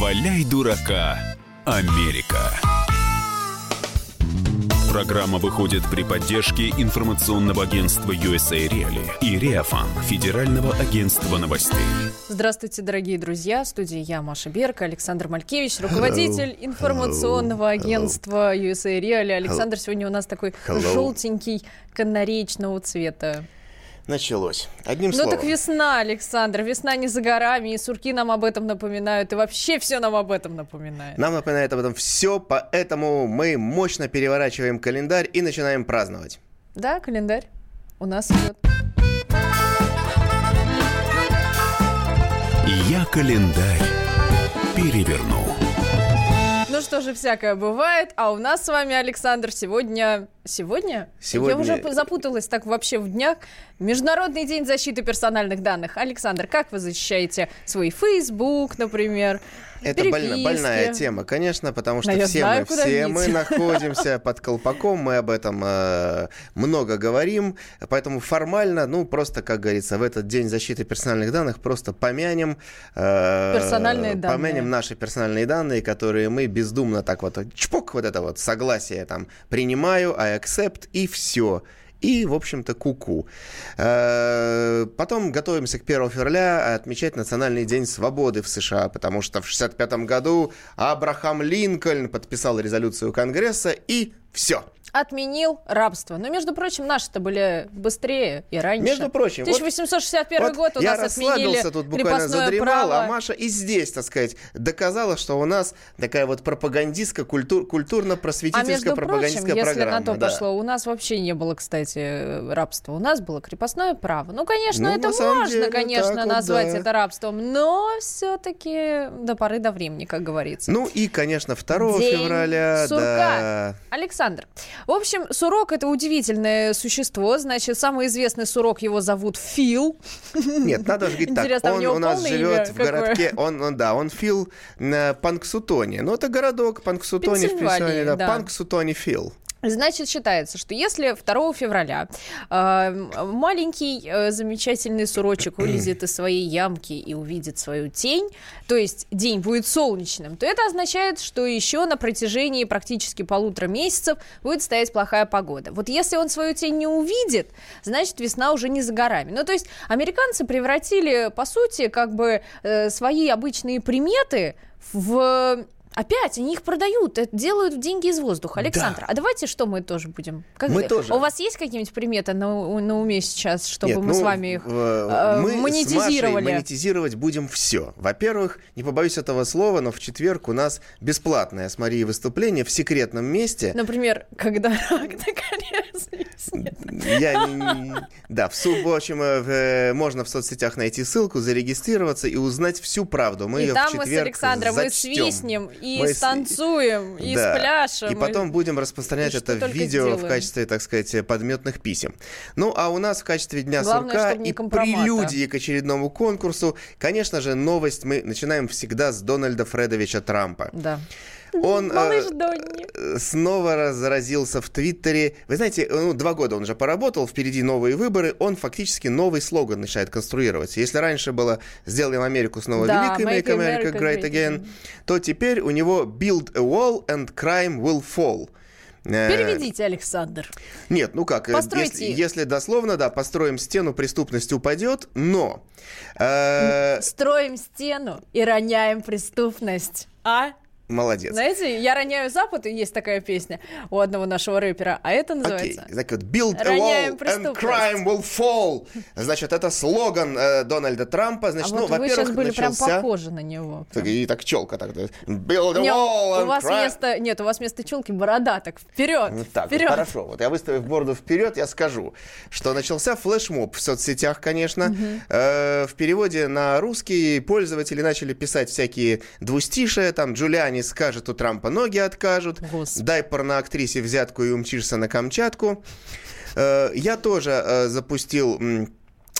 валяй дурака, Америка. Программа выходит при поддержке информационного агентства USA Reali и Реафан, Федерального агентства новостей. Здравствуйте, дорогие друзья. В студии я, Маша Берг, Александр Малькевич, руководитель информационного агентства USA Reali. Александр сегодня у нас такой желтенький, канареечного цвета началось. Одним ну словом. так весна, Александр, весна не за горами, и сурки нам об этом напоминают, и вообще все нам об этом напоминает. Нам напоминает об этом все, поэтому мы мощно переворачиваем календарь и начинаем праздновать. Да, календарь у нас идет. Я календарь переверну. Ну что же, всякое бывает. А у нас с вами, Александр, сегодня... Сегодня? Сегодня... Я уже запуталась так вообще в днях. Международный день защиты персональных данных. Александр, как вы защищаете свой Facebook, например? Это больна, больная тема, конечно, потому что Но все, знаю, мы, все мы находимся под колпаком, мы об этом э, много говорим, поэтому формально, ну, просто, как говорится, в этот день защиты персональных данных просто помянем... Э, персональные данные. Помянем наши персональные данные, которые мы бездумно так вот, чпок, вот это вот согласие там, принимаю, I accept, и все и, в общем-то, куку. -ку. Потом готовимся к 1 февраля отмечать Национальный день свободы в США, потому что в 1965 году Абрахам Линкольн подписал резолюцию Конгресса и все отменил рабство. Но, между прочим, наши-то были быстрее и раньше. Между прочим, 1861 вот, год у я нас отменили тут буквально задремал, право. а Маша и здесь, так сказать, доказала, что у нас такая вот пропагандистская, культур, культурно-просветительская а пропагандистская прочим, программа. если на то да. пошло, у нас вообще не было, кстати, рабства. У нас было крепостное право. Ну, конечно, ну, это можно, деле, конечно, вот, назвать да. это рабством, но все-таки до поры до времени, как говорится. Ну и, конечно, 2 День февраля... сурка. Да. Александр. В общем, сурок это удивительное существо. Значит, самый известный сурок его зовут Фил. Нет, надо же говорить Интересно, так. у Он него у нас живет в городке. Он, он, да, он Фил на Панксутоне. Ну, это городок Панксутоне в Пенсильвании, Пенсильвании. Да, да. Панксутоне Фил. Значит, считается, что если 2 февраля э, маленький э, замечательный сурочек вылезет из своей ямки и увидит свою тень, то есть день будет солнечным, то это означает, что еще на протяжении практически полутора месяцев будет стоять плохая погода. Вот если он свою тень не увидит, значит весна уже не за горами. Ну, то есть американцы превратили, по сути, как бы э, свои обычные приметы в Опять, они их продают, это делают деньги из воздуха. Александр, Да. а давайте что мы тоже будем? Как Мы тоже. У вас есть какие-нибудь приметы на, на уме сейчас, чтобы Нет, мы ну, с вами их э, э, мы монетизировали? монетизировать будем все. Во-первых, не побоюсь этого слова, но в четверг у нас бесплатное с Марией выступление в секретном месте. Например, когда рак наконец. Я да, в, суб- в общем, э, э, можно в соцсетях найти ссылку, зарегистрироваться и узнать всю правду. Мы И ее там в мы с четверг Александром зачтем. свистнем, и Мы станцуем, и Да. спляшем. И потом будем распространять и это видео в сделаем. качестве, так сказать, подметных писем. Ну, а у нас в качестве Дня Главное, сурка и прелюдии к очередному конкурсу, конечно же, новость мы начинаем всегда с Дональда Фредовича Трампа. Да. Он э, Малыш Донни. э, снова разразился в Твиттере. Вы знаете, ну, два года он уже поработал, впереди новые выборы, он фактически новый слоган начинает конструировать. Если раньше было «Сделаем Америку снова Да, великой», «Make America America Great Great Again», то теперь у него «Build a wall and crime will fall». Э, Переведите, Александр. Нет, ну как, Постройте. если, если дословно, да, построим стену, преступность упадет, но... э, Строим стену и роняем преступность. А? Молодец. Знаете, я роняю Запад, и есть такая песня у одного нашего рэпера, а это Окей, называется так вот, build a wall and crime will fall. Значит, это слоган э, Дональда Трампа. А Значит, вот ну, вы во-первых, сейчас были прям начался... похожи на него. Прям. И так челка так. Build a Не, wall and у вас crime... место, нет, у вас вместо челки борода, так вперед, Вот так, вот, вперед. хорошо. Вот я выставив бороду вперед, я скажу, что начался флешмоб в соцсетях, конечно. Э, в переводе на русский пользователи начали писать всякие двустишия. Там Джулиани скажет, у Трампа ноги откажут. Господи. Дай порноактрисе взятку и умчишься на Камчатку. Э, я тоже э, запустил...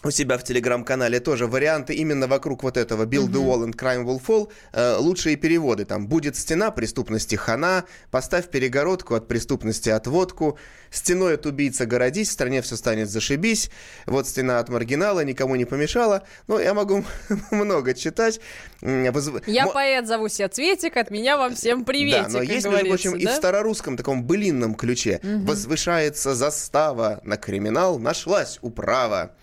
у себя в телеграм-канале тоже варианты именно вокруг вот этого Build the Wall and Crime Will Fall. Э, лучшие переводы. Там будет стена преступности хана, поставь перегородку от преступности отводку, стеной от убийца городись, в стране все станет зашибись, вот стена от маргинала, никому не помешала. Ну, я могу много читать. Я Мо... поэт, зову себя Цветик, от меня вам всем привет. Да, но есть, между прочим, да? и в старорусском таком былинном ключе. Угу. Возвышается застава, на криминал нашлась управа.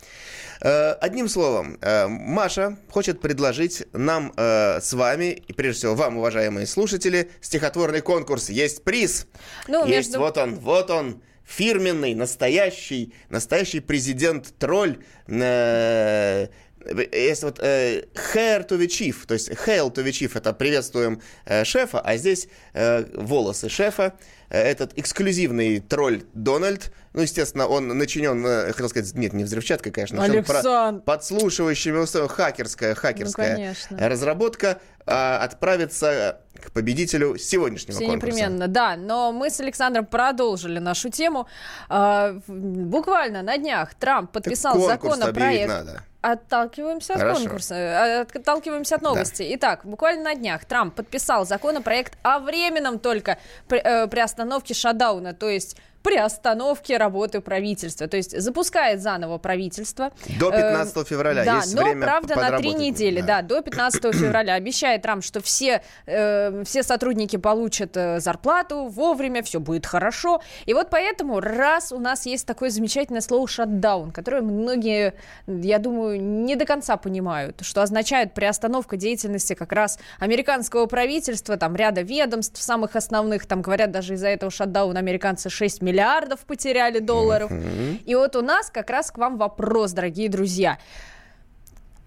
Э, одним словом, э, Маша хочет предложить нам э, с вами, и прежде всего вам, уважаемые слушатели, стихотворный конкурс «Есть приз». Ну, Есть между... вот он, вот он, фирменный, настоящий, настоящий президент-тролль есть вот э, hair to the chief, то есть hail to the chief, это приветствуем э, шефа, а здесь э, волосы шефа. Э, этот эксклюзивный тролль Дональд, ну, естественно, он начинен, э, хотел сказать, нет, не взрывчаткой, конечно, Александр. подслушивающими устройствами, хакерская, хакерская ну, разработка, э, отправится к победителю сегодняшнего Все конкурса. непременно, да. Но мы с Александром продолжили нашу тему. Э, буквально на днях Трамп подписал законопроект. Надо. Отталкиваемся Хорошо. от конкурса, э, отталкиваемся от новости. Да. Итак, буквально на днях Трамп подписал законопроект о временном только э, приостановке шатдауна, то есть при остановке работы правительства. То есть запускает заново правительство. До 15 э, февраля да, есть но, время правда, на три недели. Да. да, до 15 февраля. Обещает Трамп, что все, э, все сотрудники получат э, зарплату вовремя, все будет хорошо. И вот поэтому, раз у нас есть такое замечательное слово «шатдаун», которое многие, я думаю, не до конца понимают, что означает приостановка деятельности как раз американского правительства, там ряда ведомств самых основных, там говорят даже из-за этого шатдауна американцы 6 миллионов миллиардов потеряли долларов. Mm-hmm. И вот у нас как раз к вам вопрос, дорогие друзья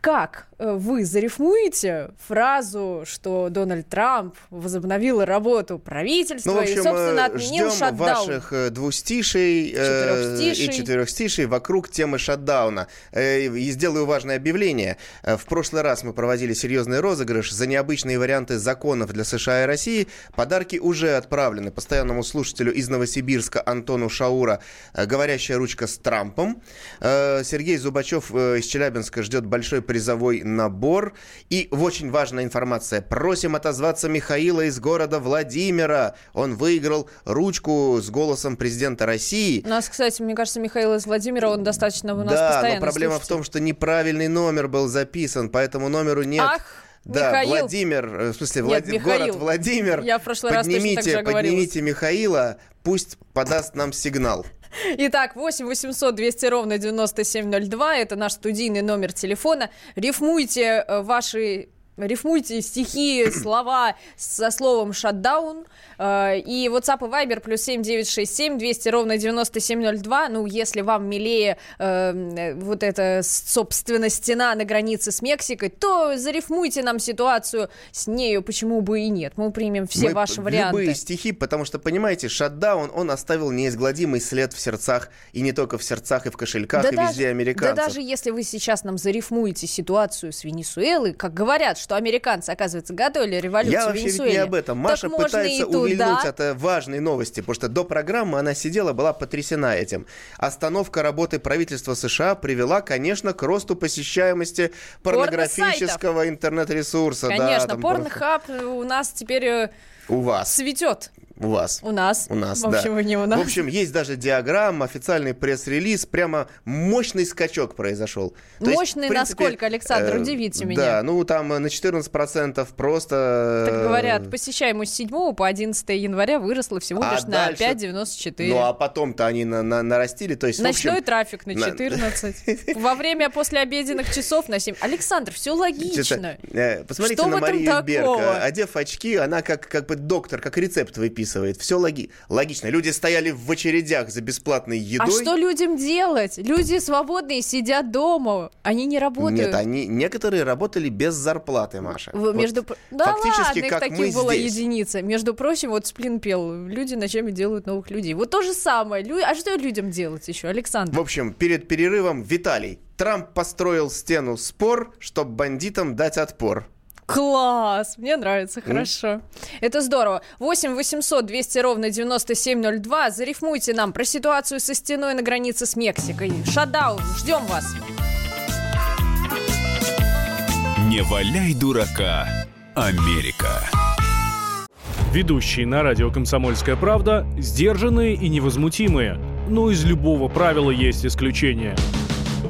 как вы зарифмуете фразу, что Дональд Трамп возобновил работу правительства ну, общем, и, собственно, э, отменил ждем шатдаун? ваших э, двустишей четырехстишей. и четырехстишей вокруг темы шатдауна. И сделаю важное объявление. В прошлый раз мы проводили серьезный розыгрыш за необычные варианты законов для США и России. Подарки уже отправлены постоянному слушателю из Новосибирска Антону Шаура «Говорящая ручка с Трампом». Сергей Зубачев из Челябинска ждет большой призовой набор. И очень важная информация. Просим отозваться Михаила из города Владимира. Он выиграл ручку с голосом президента России. У нас, кстати, мне кажется, Михаил из Владимира, он достаточно у нас Да, но проблема слушатель. в том, что неправильный номер был записан, поэтому номеру нет. Ах! Да, Михаил. Владимир, э, в смысле, Нет, Влад... город Владимир. Я в прошлый поднимите, раз точно так же Поднимите Михаила, пусть подаст нам сигнал. Итак, 8 800 200 ровно 9702. Это наш студийный номер телефона. Рифмуйте э, ваши Рифмуйте стихи, слова со словом «шатдаун». Э, и WhatsApp и Viber плюс 7967 200 ровно 9702. Ну, если вам милее э, вот эта, собственно, стена на границе с Мексикой, то зарифмуйте нам ситуацию с нею, почему бы и нет. Мы примем все Мы ваши варианты. Любые стихи, потому что, понимаете, шатдаун, он оставил неизгладимый след в сердцах, и не только в сердцах, и в кошельках, да и даже, везде американцев. Да даже если вы сейчас нам зарифмуете ситуацию с Венесуэлой, как говорят, что американцы, оказывается, готовили революцию Я вообще в не об этом. Маша пытается увильнуть от э, важной новости, потому что до программы она сидела, была потрясена этим. Остановка работы правительства США привела, конечно, к росту посещаемости порнографического интернет-ресурса. Конечно, да, порнхаб у нас теперь э, у вас. Цветет. У вас. У нас. У нас, В общем, да. не у нас. В общем, есть даже диаграмма, официальный пресс-релиз, прямо мощный скачок произошел. То мощный есть, принципе, насколько, Александр, э, удивите меня. Да, ну там на 14% просто... Так говорят, посещаемость с 7 по 11 января выросла всего а лишь на 5,94. Ну а потом-то они на, на, нарастили, то есть... Ночной общем, трафик на 14. Во время послеобеденных часов на 7. Александр, все логично. Э, посмотрите Что на Марию Берг. Одев очки, она как, как бы доктор, как рецепт выписывает описывает. Все логи логично. Люди стояли в очередях за бесплатной едой. А что людям делать? Люди свободные, сидят дома. Они не работают. Нет, они некоторые работали без зарплаты, Маша. В, между... Вот, да фактически, ладно, как таких мы была здесь. единица. Между прочим, вот Сплин пел, люди ночами делают новых людей. Вот то же самое. Лю... А что людям делать еще, Александр? В общем, перед перерывом Виталий. Трамп построил стену спор, чтобы бандитам дать отпор. Класс! Мне нравится, хорошо. Mm. Это здорово. 8 800 200 ровно 9702. Зарифмуйте нам про ситуацию со стеной на границе с Мексикой. Шатдаун. Ждем вас. Не валяй дурака, Америка. Ведущие на радио «Комсомольская правда» сдержанные и невозмутимые. Но из любого правила есть исключение.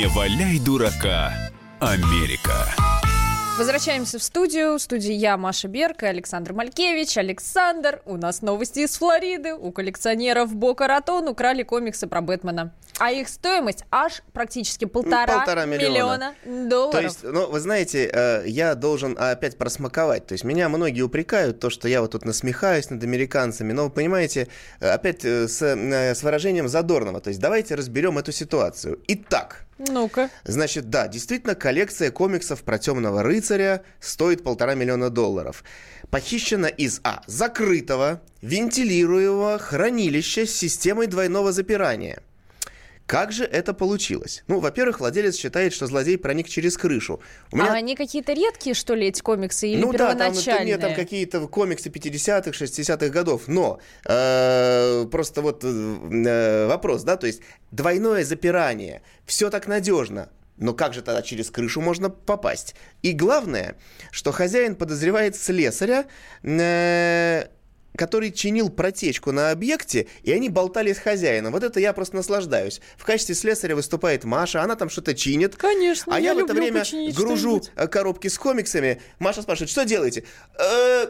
Не валяй дурака, Америка. Возвращаемся в студию. В студии я, Маша Берг и Александр Малькевич. Александр, у нас новости из Флориды. У коллекционеров Бока Ратон украли комиксы про Бэтмена. А их стоимость аж практически полтора, полтора миллиона. долларов. То есть, ну, вы знаете, э, я должен опять просмаковать. То есть меня многие упрекают, то, что я вот тут насмехаюсь над американцами. Но вы понимаете, э, опять э, с, с выражением задорного. То есть давайте разберем эту ситуацию. Итак, Ну-ка. Значит, да, действительно, коллекция комиксов про темного рыцаря стоит полтора миллиона долларов. Похищена из А. Закрытого, вентилируемого хранилища с системой двойного запирания. Как же это получилось? Ну, во-первых, владелец считает, что злодей проник через крышу. У А они какие-то редкие, что ли, эти комиксы, или ну да, там, первоначальные? нет, там какие-то комиксы 50-х, 60-х годов. Но э, просто вот э, вопрос, да, то есть двойное запирание, все так надежно. Но как же тогда через крышу можно попасть? И главное, что хозяин подозревает слесаря, э, который чинил протечку на объекте, и они болтали с хозяином. Вот это я просто наслаждаюсь. В качестве слесаря выступает Маша, она там что-то чинит. Конечно, А я я, в это время гружу э, коробки с комиксами. Маша спрашивает, что делаете? «Э,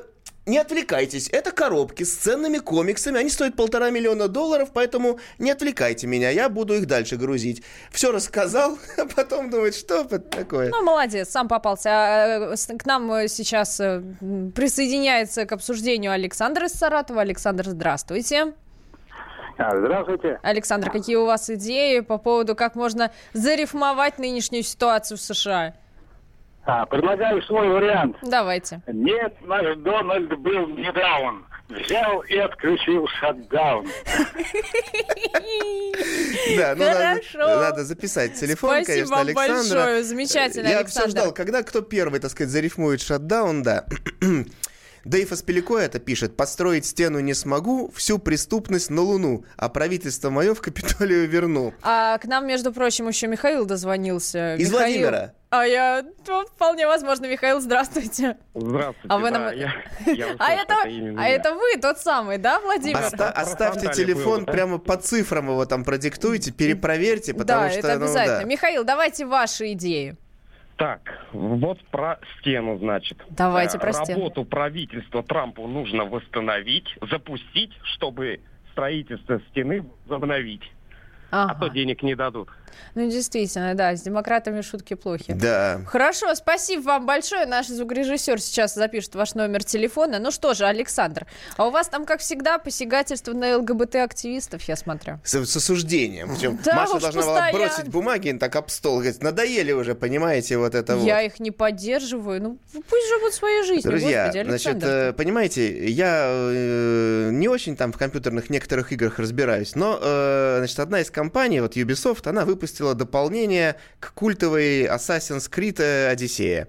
не отвлекайтесь, это коробки с ценными комиксами, они стоят полтора миллиона долларов, поэтому не отвлекайте меня, я буду их дальше грузить. Все рассказал, а потом думает, что это такое. Ну, молодец, сам попался. А, э, К нам э, сейчас э, присоединяется к обсуждению Александр из Саратова. Александр, здравствуйте. А, Здравствуйте. Александр, какие у вас идеи по поводу, как можно зарифмовать нынешнюю ситуацию в США? А, предлагаю свой вариант. Давайте. Нет, наш Дональд был недаун. Взял и отключил шатдаун. Да, ну надо, Хорошо. надо записать телефон, Спасибо конечно, вам Александра. большое. Замечательно, Я Александр. все ждал, когда кто первый, так сказать, зарифмует шатдаун, да. Дэйв Аспелико это пишет. «Построить стену не смогу, всю преступность на Луну, а правительство мое в Капитолию верну». А к нам, между прочим, еще Михаил дозвонился. Из Михаил. Владимира. А я... ну, Вполне возможно, Михаил, здравствуйте. Здравствуйте. А вы да, нам- я, я услышал, А это, а это вы тот самый, да, Владимир? Оста- оставьте телефон, было, да? прямо по цифрам его там продиктуйте, перепроверьте, потому да, что... это ну, обязательно. да. Михаил, давайте ваши идеи. Так, вот про стену, значит. Давайте Э, про стену. Работу правительства Трампу нужно восстановить, запустить, чтобы строительство стены возобновить. А то Ага. денег не дадут. Ну, действительно, да, с демократами шутки плохи. Да. Хорошо, спасибо вам большое. Наш звукорежиссер сейчас запишет ваш номер телефона. Ну что же, Александр, а у вас там, как всегда, посягательство на ЛГБТ-активистов, я смотрю. С, с осуждением. Причем Да Маша должна была постоянно. бросить бумаги так об стол. Говорит, надоели уже, понимаете, вот это вот. Я их не поддерживаю. Ну, пусть живут своей жизнью, Друзья, господи, значит, Александр. э, понимаете, я э, не очень там в компьютерных некоторых играх разбираюсь, но, э, значит, одна из компаний, вот Ubisoft, она выпустила дополнение к культовой Assassin's Creed Одиссея.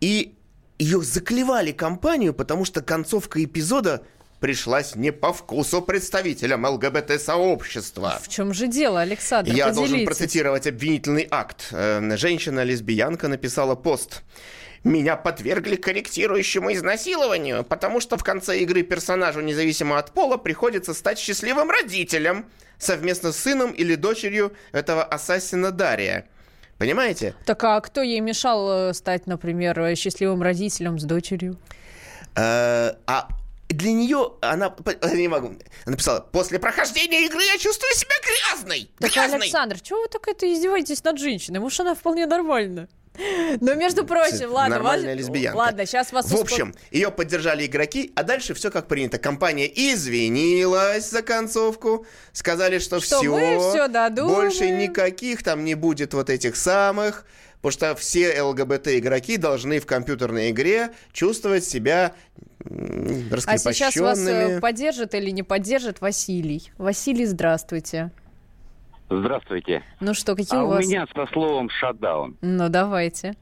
И ее заклевали компанию, потому что концовка эпизода пришлась не по вкусу представителям ЛГБТ-сообщества. В чем же дело, Александр? Я должен Поделитесь. процитировать обвинительный акт. Э, Женщина-лесбиянка написала пост. Меня подвергли корректирующему изнасилованию, потому что в конце игры персонажу, независимо от пола, приходится стать счастливым родителем совместно с сыном или дочерью этого ассасина Дария. Понимаете? Так а кто ей мешал э, стать, например, э, счастливым родителем с дочерью? Э, А для нее она... Я не могу. Она написала, после прохождения игры я чувствую себя грязной. Так, Грязной. Александр, чего вы так это издеваетесь над женщиной? Может, она вполне нормальна. Но, между прочим, ладно, Нормальная вас- лесбиянка. Ладно, сейчас вас В общем, ее поддержали игроки, а дальше все как принято. Компания извинилась за концовку, сказали, что, Что все, мы додумаем. больше никаких там не будет вот этих самых. потому что все ЛГБТ-игроки должны в компьютерной игре чувствовать себя м, А сейчас вас э, раскрепощенными. поддержит или не поддержит Василий? Василий, здравствуйте. Здравствуйте. Ну что, какие а у у вас? меня со словом шатдаун. Ну, давайте.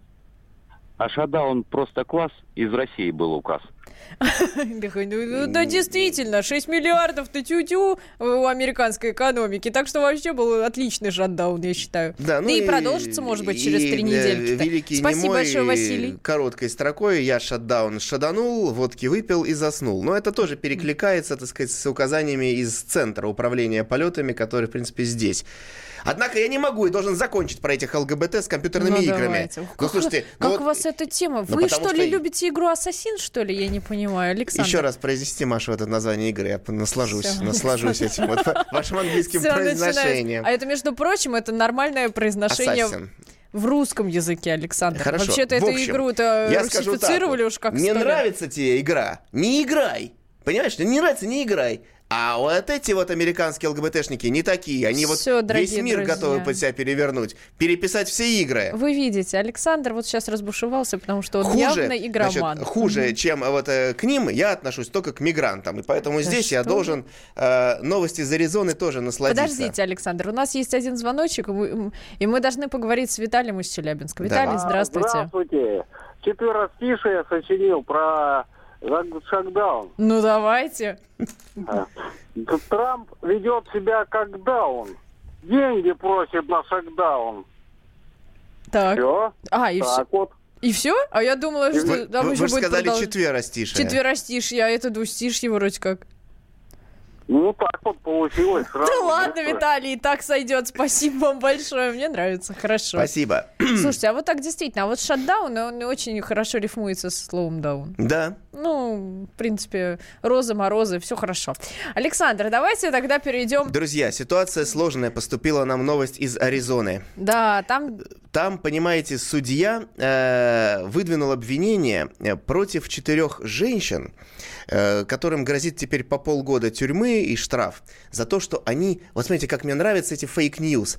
А шатдаун просто класс. Из России был указ. Такой, ну, ну, Да, действительно, 6 миллиардов на тю-тю у американской экономики. Так что вообще был отличный шатдаун, я считаю. Да, ну и, продолжится, может быть, через и, три недельки. Великий Спасибо немой большое, Василий. Короткой строкой я шатдаун шаданул, водки выпил и заснул. Но это тоже перекликается, так сказать, с указаниями из Центра управления полетами, который, в принципе, здесь. Однако я не могу и должен закончить про этих ЛГБТ с компьютерными Ну, играми. давайте. Ну, Как, слушайте, ну как вот у вас эта тема? ну, Вы потому что ли что- любите игру Ассасин, что ли? Я не понимаю, Александр. Еще раз произнести, Маша, это название игры. Я наслажусь, Всё. наслажусь этим вот вашим английским начинается. произношением. А это, между прочим, это нормальное произношение Assassin. в русском языке, Александр. Хорошо. Вообще-то эту игру-то скажу так русифицировали вот. уж как Не сто лет. нравится тебе игра? Не играй. Понимаешь, не нравится, не играй. А вот эти вот американские ЛГБТшники не такие. Они вот Всё, весь дорогие мир друзья. готовы под себя перевернуть. Переписать все игры. Вы видите, Александр вот сейчас разбушевался, потому что он Хуже, явно игроман. значит, хуже, чем вот э, к ним, я отношусь только к мигрантам. И поэтому здесь я что должен э, новости из Аризоны тоже насладиться. Подождите, Александр, у нас есть один звоночек, и мы, м, и мы должны поговорить с Виталием из Челябинска. Виталий, Давай. здравствуйте. Здравствуйте. Четверостишие сочинил про шагдаун. Ну, давайте. Трамп ведет себя как даун. Деньги просит на шагдаун. Так. Все. А, и все? Вот. И все? А я думала, что Вы, там вы- еще вы же будет сказали продолж- четверостишие. Четверостишье, а это двустишье вроде как. Ну, так вот получилось. Да ладно, Виталий, и так сойдет. Спасибо вам большое. Мне нравится. Хорошо. Спасибо. Слушайте, а вот так действительно, а вот шатдаун, он очень хорошо рифмуется со словом даун. Да. Ну, в принципе, розы, морозы, все хорошо. Александр, давайте тогда перейдем. Друзья, ситуация сложная. Поступила нам новость из Аризоны. Да, там Там, понимаете, судья э, выдвинул обвинение э, против четырех женщин, э, которым грозит теперь по полгода тюрьмы и штраф за то, что они... Вот смотрите, как мне нравятся эти fake news.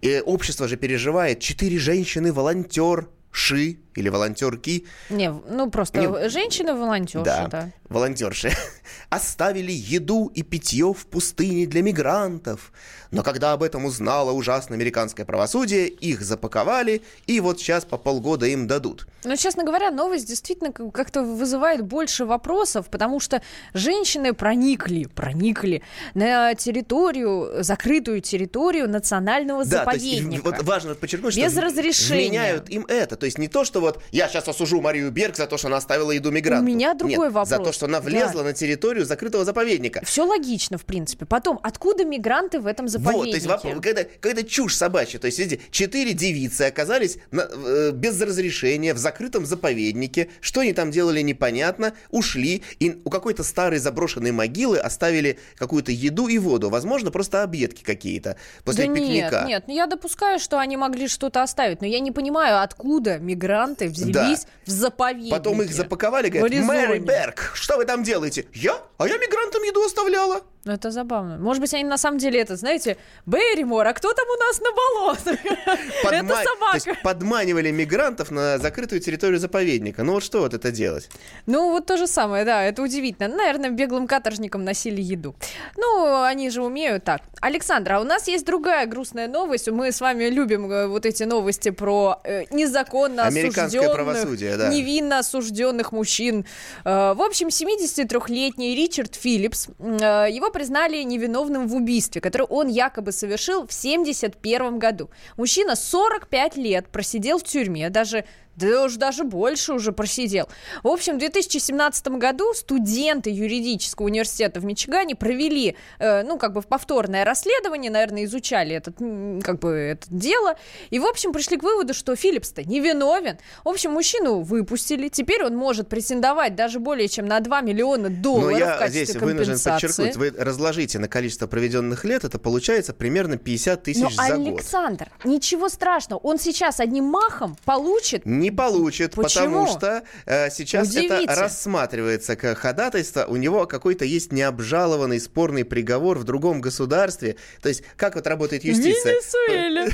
И общество же переживает. Четыре женщины-волонтерши или волонтерки Не, ну просто Не- женщины-волонтерши, да, да. волонтерши, оставили еду и питье в пустыне для мигрантов. Но когда об этом узнало ужасное американское правосудие, их запаковали, и вот сейчас по полгода им дадут. Но, честно говоря, новость действительно как- как-то вызывает больше вопросов, потому что женщины проникли, проникли на территорию, закрытую территорию национального Да, то есть заповедника. вот важно подчеркнуть, Без что в- разрешения. вменяют им это. То есть не то, что вот я сейчас осужу Марию Берг за то, что она оставила еду мигранту. У меня другой Нет, за вопрос. то, что она влезла на территорию закрытого заповедника. Все логично, в принципе. Потом, откуда мигранты в этом заповеднике? Вот, то есть вопрос, когда, когда чушь собачья, то есть видите, четыре девицы оказались на- э, без разрешения в закрытом заповеднике, что они там делали непонятно, ушли и у какой-то старой заброшенной могилы оставили какую-то еду и воду, возможно, просто объедки какие-то после да пикника. нет, нет, ну я допускаю, что они могли что-то оставить, но я не понимаю, откуда мигранты взялись Да. в заповеднике. Потом их запаковали, говорят. Мэри Берг, что вы там делаете? Я? А я мигрантам еду оставляла. Ну, это забавно. Может быть, они на самом деле это, знаете, Берримор, а кто там у нас на болотах? Это то собака. подманивали мигрантов на закрытую территорию заповедника. Ну вот что вот это делать? Ну, вот то же самое, да, это удивительно. Наверное, беглым каторжникам носили еду. Ну, они же умеют так. Александра, а у нас есть другая грустная новость. Мы с вами любим э, вот эти новости про э, незаконно осужденных, правосудие, да. невинно осужденных мужчин. Э, в общем, 73-летний Ричард Филлипс, э, признали невиновным в убийстве, которое он якобы совершил в 71 году. Мужчина 45 лет просидел в тюрьме, даже да уж даже больше уже просидел. В общем, в 2017 году студенты юридического университета в Мичигане провели, э, ну, как бы повторное расследование, наверное, изучали этот, как бы, это дело, и, в общем, пришли к выводу, что Филлипс-то невиновен. В общем, мужчину выпустили, теперь он может претендовать даже более чем на 2 миллиона Но долларов в я качестве здесь вынужден подчеркнуть, вы разложите на количество проведенных лет, это получается примерно 50 тысяч Но, за год. Александр, ничего страшного, он сейчас одним махом получит Не получит, Почему? потому что э, сейчас Удивите. это рассматривается как ходатайство. У него какой-то есть необжалованный спорный приговор в другом государстве. То есть, как вот работает юстиция?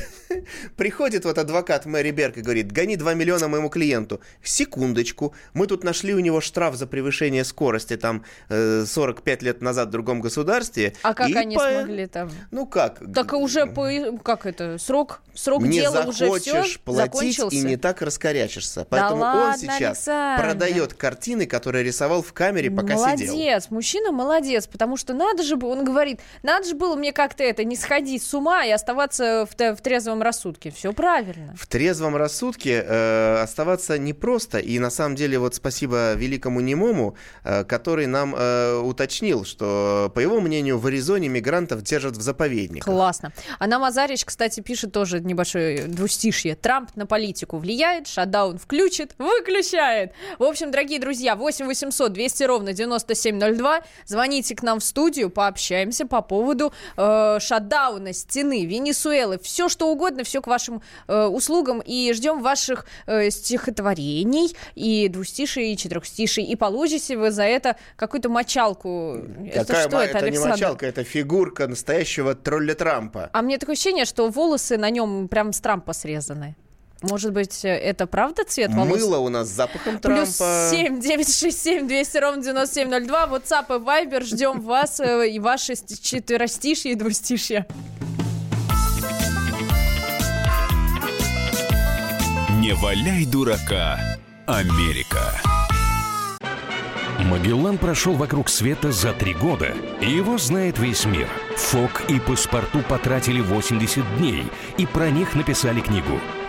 Приходит вот адвокат Мэри Берг и говорит, гони 2 миллиона моему клиенту. Секундочку, мы тут нашли у него штраф за превышение скорости там э, 45 лет назад в другом государстве. А как они по- смогли там? Ну как? Так уже по, как это, срок, срок не дела уже все платить закончился. и не так раскорячишься. Поэтому он ладно, сейчас Александр. продает картины, которые рисовал в камере, пока молодец, сидел. мужчина молодец, потому что надо же, он говорит, надо же было мне как-то это, не сходить с ума и оставаться в, в трезвом рассудке. Все правильно. В трезвом рассудке э, оставаться непросто. И на самом деле вот спасибо великому немому, э, который нам э, уточнил, что, по его мнению, в Аризоне мигрантов держат в заповедниках. Классно. Анна Мазарич, кстати, пишет тоже небольшое двустишье. Трамп на политику влияет, шатдаун включит, выключает. В общем, дорогие друзья, 8 800 200 ровно 9702. Звоните к нам в студию, пообщаемся по поводу э, шатдауна, стены, Венесуэлы. Все, что угодно, все к вашим э, услугам. И ждем ваших э, стихотворений и двустиший, и четырехстиший. И получите вы за это какую-то мочалку. это Какая что ма- это, это не мочалка, это фигурка настоящего тролля Трампа. А мне такое ощущение, что волосы на нем прям с Трампа срезаны. Может быть, э, это правда цвет волос? Мыло у нас с запахом Плюс Трампа. 7 967 200 ровно 9702. WhatsApp и Viber. Ждем вас э, и ваши ст- четверостишья и двустишья. Не валяй дурака, Америка. Магеллан прошел вокруг света за три года, и его знает весь мир. Фок и паспорту потратили 80 дней, и про них написали книгу.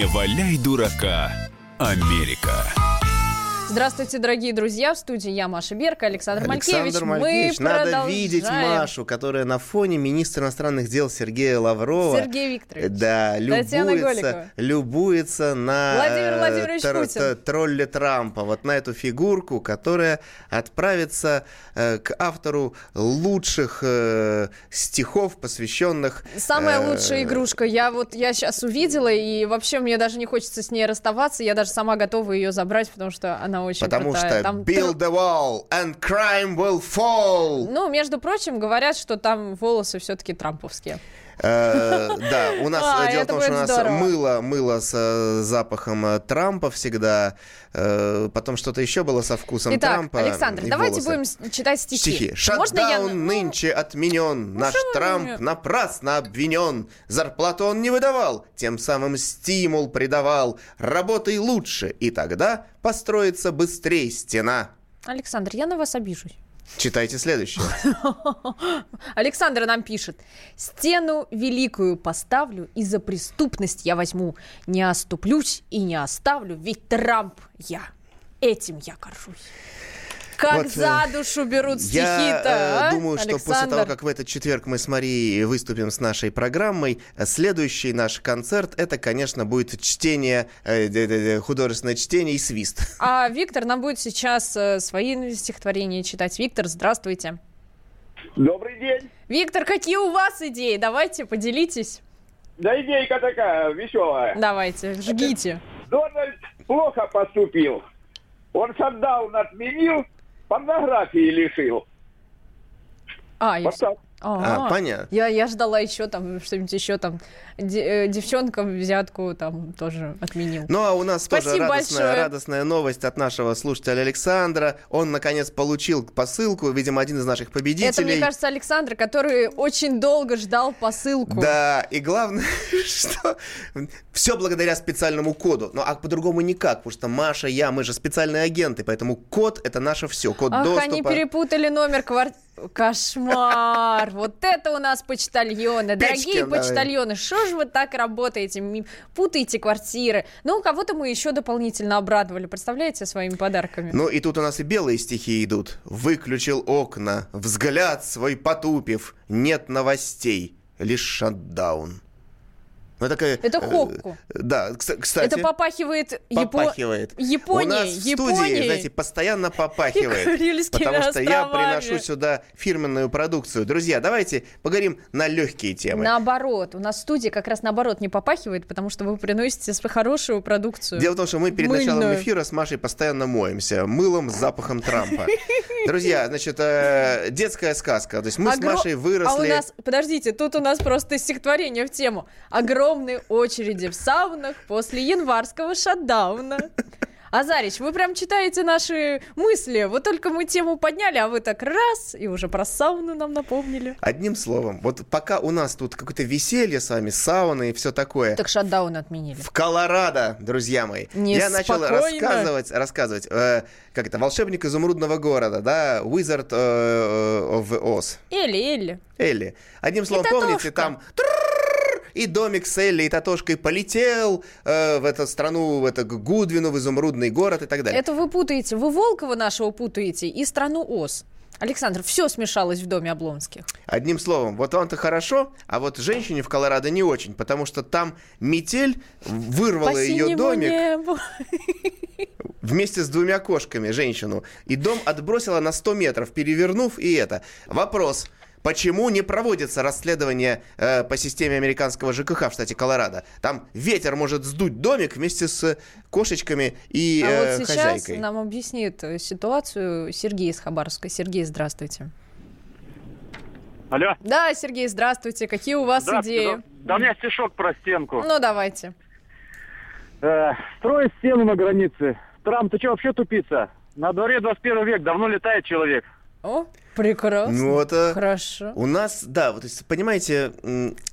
Не валяй дурака, Америка. Здравствуйте, дорогие друзья. В студии я, Маша Берка, Александр, Александр Малькевич. Малькевич, Мы надо продолжаем. видеть Машу, которая на фоне министра иностранных дел Сергея Лаврова. Сергей Викторович. Да, любуется, любуется на Владимир э, Владимирович тр- Путин. тролля Трампа, вот на эту фигурку, которая отправится э, к автору лучших э, стихов, посвященных... Самая э, лучшая игрушка. Я вот я сейчас увидела, и вообще мне даже не хочется с ней расставаться. Я даже сама готова ее забрать, потому что она очень Потому крутая. что Там build the wall and crime will fall. Ну, между прочим, говорят, что там волосы все-таки трамповские. Э, Да, у нас А, дело в том, что у нас мыло, мыло с э, запахом э, Трампа всегда, потом что-то еще было со вкусом Трампа. Александр, давайте будем читать стихи. Стихи. Я... Шатдаун ну, нынче отменен. Наш Трамп напрасно обвинен. Зарплату он не выдавал, тем самым стимул придавал. Работай лучше, и тогда построится быстрее стена. Александр, я на вас обижусь. Читайте следующее. Александр нам пишет. Стену великую поставлю, и за преступность я возьму. Не оступлюсь и не оставлю, ведь Трамп я. Этим я горжусь. Как Вот, э, за душу берут Я стихи-то, э, а, думаю, что после Александр? того, как в этот четверг мы с Марией выступим с нашей программой, э, следующий наш концерт это, конечно, будет чтение, э, художественное чтение и свист. А Виктор нам будет сейчас э, свои стихотворения читать. Виктор, здравствуйте. Добрый день. Виктор, какие у вас идеи? Давайте, поделитесь. Да идейка такая веселая. Давайте, жгите. Дональд плохо поступил. Он шатдаун отменил, порнографии лишил. А, я Вот всё- так. А, понятно. Я, я ждала еще там что-нибудь еще там. Де- э, девчонкам взятку там тоже отменил. Ну а у нас тоже Спасибо радостная, большое. радостная новость от нашего слушателя Александра. Он наконец получил посылку, видимо, один из наших победителей. Это, мне кажется, Александр, который очень долго ждал посылку. Да, и главное, что все благодаря специальному коду. Ну, а по-другому никак, потому что Маша, я, мы же специальные агенты, поэтому код — это наше все, код Ах, доступа. они перепутали номер квар- Кошмар! Вот это у нас почтальоны. Дорогие почтальоны, что же вы так работаете? Путаете квартиры. Ну, кого-то мы еще дополнительно обрадовали, представляете, своими подарками. Ну и тут у нас и белые стихи идут. Выключил окна, взгляд свой потупив, нет новостей, лишь шатдаун. Ну, такая, Это э, Хокку. Да, кс- кстати. Это попахивает, попахивает. Японией. У нас в студии, знаете, постоянно попахивает. Потому что я приношу сюда фирменную продукцию. Друзья, давайте поговорим на легкие темы. Наоборот, у нас студии как раз наоборот не попахивает, потому что вы приносите хорошую продукцию. Дело в том, что мы перед началом Мыльную. эфира с Машей постоянно моемся мылом с запахом Трампа. Друзья, значит, э, детская сказка. То есть мы с Машей А у выросли... нас, подождите, тут у нас просто стихотворение в тему. Огромные очереди в саунах после январского шатдауна. Азарич, вы прям читаете наши мысли. Вот только мы тему подняли, а вы так раз, и уже про сауну нам напомнили. Одним словом, вот пока у нас тут какое-то веселье с вами, сауна и все такое, Так шатдаун отменили. в Колорадо, друзья мои, я начал рассказывать, рассказывать, э, как это, волшебник изумрудного города, да, Wizard э, of Oz, Элли, Элли. Элли. Одним словом, Татошка. помните, там трррр, и домик с Элли и Татошкой полетел э, в эту страну, в это к Гудвину, в изумрудный город и так далее. Это вы путаете. Вы Волкова нашего путаете и страну Оз. Александр, все смешалось в доме Облонских. Одним словом, вот вам-то хорошо, а вот женщине в Колорадо не очень, потому что там метель вырвала По ее домик небу. вместе с двумя кошками, женщину, и дом отбросила на 100 метров, перевернув и это. Вопрос. Почему не проводится расследование э, по системе американского ЖКХ в штате Колорадо? Там ветер может сдуть домик вместе с кошечками и а э, вот сейчас хозяйкой. нам объяснит э, ситуацию Сергей из Хабаровска. Сергей, здравствуйте. Алло. Да, Сергей, здравствуйте. Какие у вас идеи? Да у меня стишок про стенку. Ну, давайте. Э, строить стену на границе. Трамп, ты что вообще тупица? На дворе 21 век, давно летает человек. О, прекрасно. Ну, это... Хорошо. У нас, да, вот, понимаете,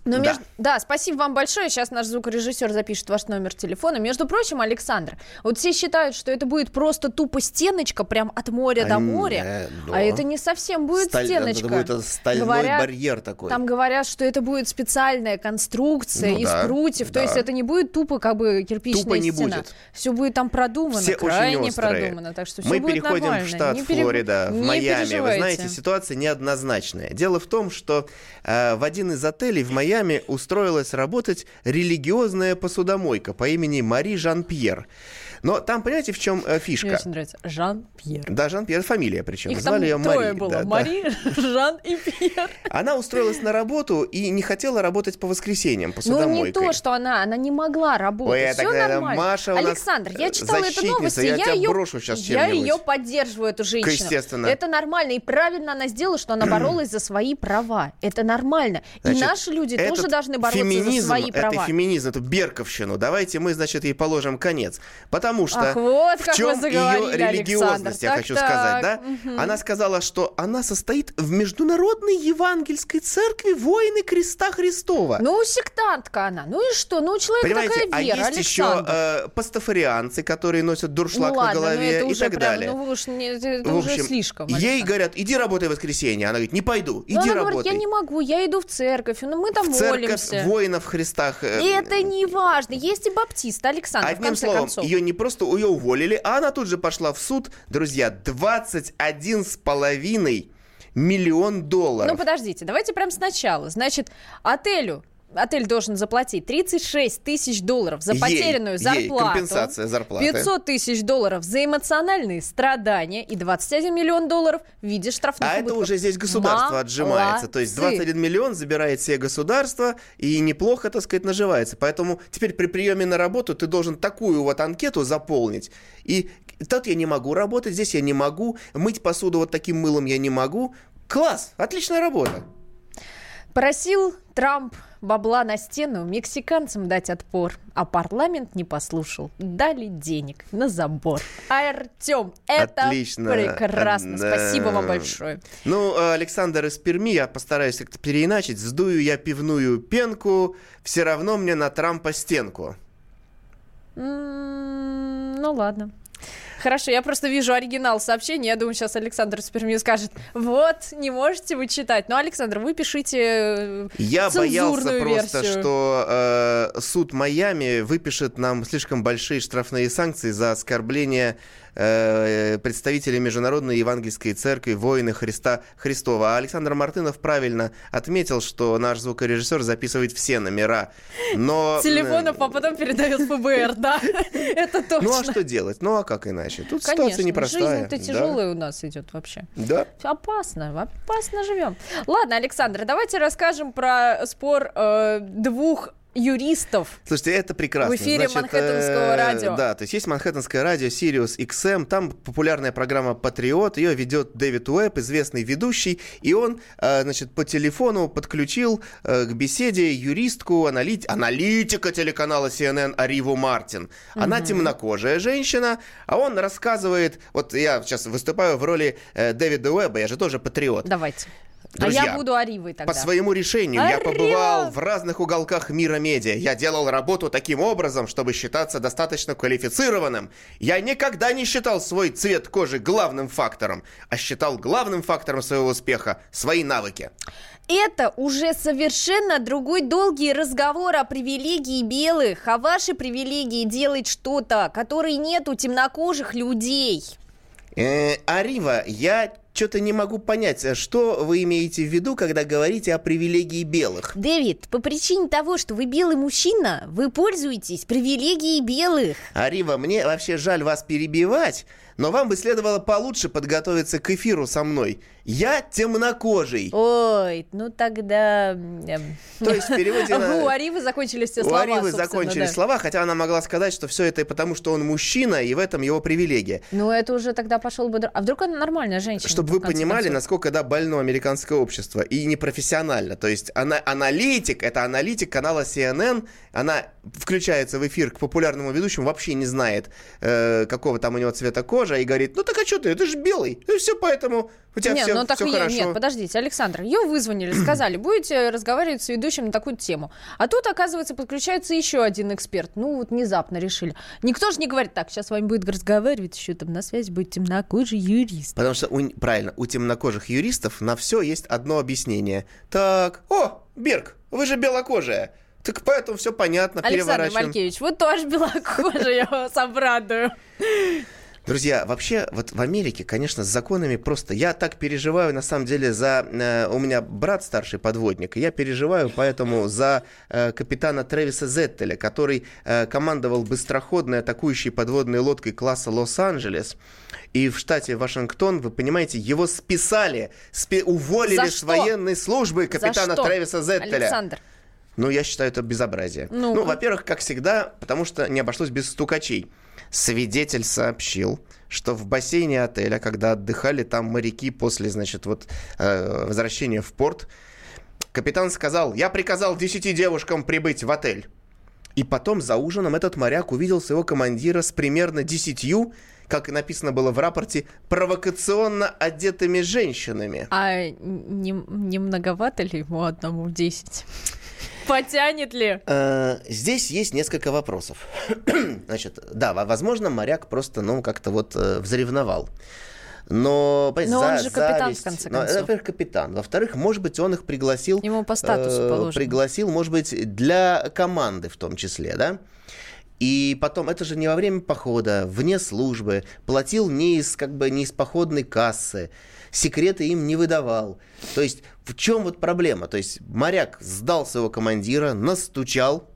Ну, да. между- да, спасибо вам большое. Сейчас наш звукорежиссер запишет ваш номер телефона. Между прочим, Александр, вот все считают, что это будет просто тупо стеночка прям от моря А до не, моря. да. А это не совсем будет Сталь- стеночка. Это будет стальной Говорят- барьер такой. Там говорят, что это будет специальная конструкция Ну из да, прутьев. То да. есть это не будет тупо как бы кирпичная Тупо не стена. будет. Все будет там продумано, Все крайне продумано. Так что все Мы будет переходим нормально. в штат Не пере- Флорида, в не Майами. Вы знаете, ситуация неоднозначная. Дело в том, что э, в один из отелей в Майами устроилась работать религиозная посудомойка по имени Мари Жан-Пьер. Но там, понимаете, в чем э, Мне фишка? очень нравится. Жан-Пьер. Да, Жан-Пьер, фамилия причем. Их Звали там ее трое Мари. было. да, да. Мари, Жан и Пьер. Она устроилась на работу и не хотела работать по воскресеньям Ну, посудомойкой. не то, что она, она не могла работать. Ой, Все тогда нормально. Маша у нас, Александр, я э, читала эту новость, я я, ее, брошу щас я ее поддерживаю, эту женщину. Естественно. Это нормально, и правильно она сделала, что она боролась за свои права. Это нормально. Значит, и наши люди тоже должны бороться феминизм, за свои это права. феминизм, эту берковщину. Давайте мы, значит, ей положим конец. Потому что Ах, вот в чем ее религиозность, я Александр. хочу Так, сказать, да? так, мгм. Она сказала, что она состоит в Международной Евангельской Церкви Воины Креста Христова. Ну, сектантка она. Ну и что? Ну, у человека Понимаете, такая а вера, есть еще Александр. э, пастафарианцы, которые носят дуршлаг ну, ладно, на ну, голове это и уже так прям, далее. Ну, уж не- это, в уже общем, слишком. ей Александр. говорят, иди работай в воскресенье. Она говорит, не пойду, иди Ну, она работай. говорит, я не могу, я иду в церковь, ну, мы там в церковь молимся. воинов Христах. э, это не важно. Есть и баптисты, Александр, Одним словом, концов. ее не просто ее уволили, а она тут же пошла в суд. Друзья, 21 с половиной миллион долларов. Ну, подождите, давайте прям сначала. Значит, отелю Отель должен заплатить 36 тысяч долларов за Ей, потерянную ей, зарплату. компенсация зарплаты. 500 тысяч долларов за эмоциональные страдания и 21 миллион долларов в виде штрафных А это убытков. уже здесь государство отжимается. То есть Молодцы. 21 миллион забирает себе государство и неплохо, так сказать, наживается. Поэтому теперь при приеме на работу ты должен такую вот анкету заполнить. И тут я не могу работать, здесь я не могу, мыть посуду вот таким мылом я не могу. Класс, отличная работа. Просил Трамп бабла на стену мексиканцам дать отпор, а парламент не послушал. Дали денег на забор. Артем, это Отлично. прекрасно. Да. Спасибо вам большое. Ну, э, Александр из Перми, я постараюсь как-то переиначить. Сдую я пивную пенку, все равно мне на Трампа стенку. Ну ладно. Хорошо, я просто вижу оригинал сообщения. Я думаю, сейчас Александр с Перми скажет, вот, не можете вы читать. Но, Александр, вы пишите э, Я боялся цензурную просто, версию. что э, суд Майами выпишет нам слишком большие штрафные санкции за оскорбление э, представителей Международной Евангельской Церкви воины Христа Христова. А Александр Мартынов правильно отметил, что наш звукорежиссер записывает все номера. Но... Телефонов, а потом передает ФБР, да? Это точно. Ну а что делать? Ну а как иначе? Тут ситуация непростая. жизнь-то тяжелая у нас идет вообще. Да. Опасно, опасно живем. Ладно, Александр, давайте расскажем про спор э, двух юристов. Слушайте, это прекрасно. В эфире Манхэттенского э, радио. Да, то есть есть Манхэттенское радио, Sirius XM, там популярная программа «Патриот», ее ведет Дэвид Уэбб, известный ведущий, и он, э, значит, по телефону подключил э, к беседе юристку, аналит... аналитика телеканала CNN Ариву Мартин. Она темнокожая женщина, а он рассказывает, вот я сейчас выступаю в роли э, Дэвида Уэбба, я же тоже патриот. Давайте. Друзья, а я буду Аривой тогда. По своему решению я Арива! побывал в разных уголках мира медиа. Я делал работу таким образом, чтобы считаться достаточно квалифицированным. Я никогда не считал свой цвет кожи главным фактором, а считал главным фактором своего успеха свои навыки. Это уже совершенно другой долгий разговор о привилегии белых, а ваши привилегии делать что-то, которой нет у темнокожих людей. Э, Арива, я что-то не могу понять, а что вы имеете в виду, когда говорите о привилегии белых? Дэвид, по причине того, что вы белый мужчина, вы пользуетесь привилегией белых. Арива, мне вообще жаль вас перебивать, но вам бы следовало получше подготовиться к эфиру со мной. Я темнокожий. Ой, ну тогда... эм, То есть в переводе на- У Аривы закончились все У слова, Аривы собственно, закончились да. слова, хотя она могла сказать, что все это потому, что он мужчина, и в этом его привилегия. Ну, это уже тогда пошел бы... А вдруг она нормальная женщина? Чтобы вы понимали, концов? насколько да, больно американское общество и непрофессионально. То есть она, аналитик, это аналитик канала CNN, она включается в эфир к популярному ведущему, вообще не знает, э, какого там у него цвета кожи, и говорит, ну так а что ты, ты же белый, ну все поэтому у тебя Нет, все, ну так и я- хорошо. Нет, подождите, Александр, ее вызвонили, сказали, будете разговаривать с ведущим на такую тему. А тут, оказывается, подключается еще один эксперт. Ну, вот внезапно решили. Никто же не говорит, так, сейчас с вами будет разговаривать, еще там на связи будет темнокожий юрист. Потому что, у- правильно, у темнокожих юристов на все есть одно объяснение. Так, о, Берг, вы же белокожая. Так поэтому все понятно, Александр. Малькевич, вы тоже белокожий, я вас обрадую. Друзья, вообще, вот в Америке, конечно, с законами просто... Я так переживаю, на самом деле, за... э, у меня брат старший подводник, и я переживаю поэтому за э, капитана Тревиса Зеттеля, который э, командовал быстроходной атакующей подводной лодкой класса Лос-Анджелес. И в штате Вашингтон, вы понимаете, его списали, спи- уволили с военной службы капитана? Тревиса Зеттеля. Александр, Ну, я считаю, это безобразие. Ну-ка. Ну, во-первых, как всегда, потому что не обошлось без стукачей. Свидетель сообщил, что в бассейне отеля, когда отдыхали там моряки после, значит, вот э, возвращения в порт, капитан сказал, я приказал десяти девушкам прибыть в отель. И потом за ужином этот моряк увидел своего командира с примерно десятью, как и написано было в рапорте, провокационно одетыми женщинами. а не, не многовато ли ему одному 10? Потянет ли? Э, Здесь есть несколько вопросов. Значит, да, во- возможно, моряк просто, ну, как-то вот э, взревновал. Но, Но он за- же капитан, зависть- в конце концов. Во-первых, капитан. Во-вторых, может быть, он их пригласил... Ему по статусу э, положено. Пригласил, может быть, для команды в том числе, да? И потом, это же не во время похода, вне службы, платил не из, как бы, не из походной кассы, секреты им не выдавал. То есть, в чем вот проблема? То есть, моряк сдал своего командира, настучал,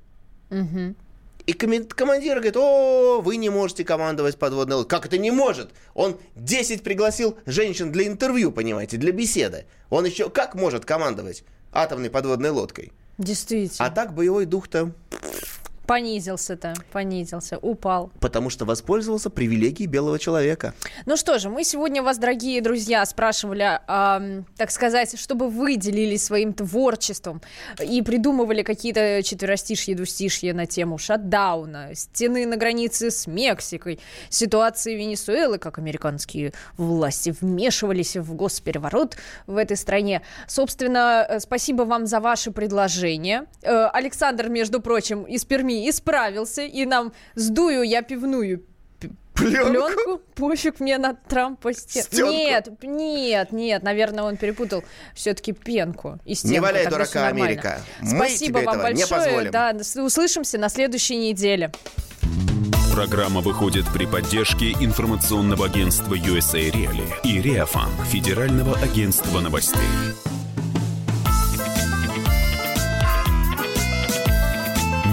и комен- командир говорит, о, вы не можете командовать подводной лодкой. Как это не может? Он 10 пригласил женщин для интервью, понимаете, для беседы. Он еще как может командовать атомной подводной лодкой? Действительно. А так боевой дух-то Понизился-то, понизился, упал. потому что воспользовался привилегией белого человека. Ну что же, мы сегодня вас, дорогие друзья, спрашивали, ам, так сказать, чтобы вы делились своим творчеством и придумывали какие-то четверостишья, двустишья на тему шатдауна, стены на границе с Мексикой, ситуации Венесуэлы, как американские власти вмешивались в госпереворот в этой стране. Собственно, э, спасибо вам за ваши предложения. Э, Александр, между прочим, из Перми исправился, и нам сдую я пивную Пленку? Пленку? Пофиг мне на Трампа стен. Стенку. Нет, нет, нет, наверное, он перепутал все-таки пенку и стенку. Не валяй Тогда дурака. Америка. Мы Спасибо тебе вам этого не большое. позволим. Да, услышимся на следующей неделе. Программа выходит при поддержке информационного агентства USA Reali и Реафан Федерального агентства новостей.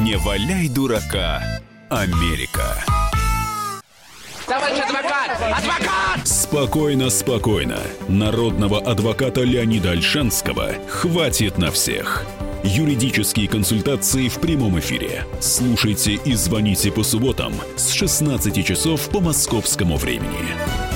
Не валяй дурака, Америка. Товарищ адвокат! Адвокат! Спокойно, спокойно. Народного адвоката Леонида Альшанского хватит на всех. Юридические консультации в прямом эфире. Слушайте и звоните по субботам с 16 часов по московскому времени.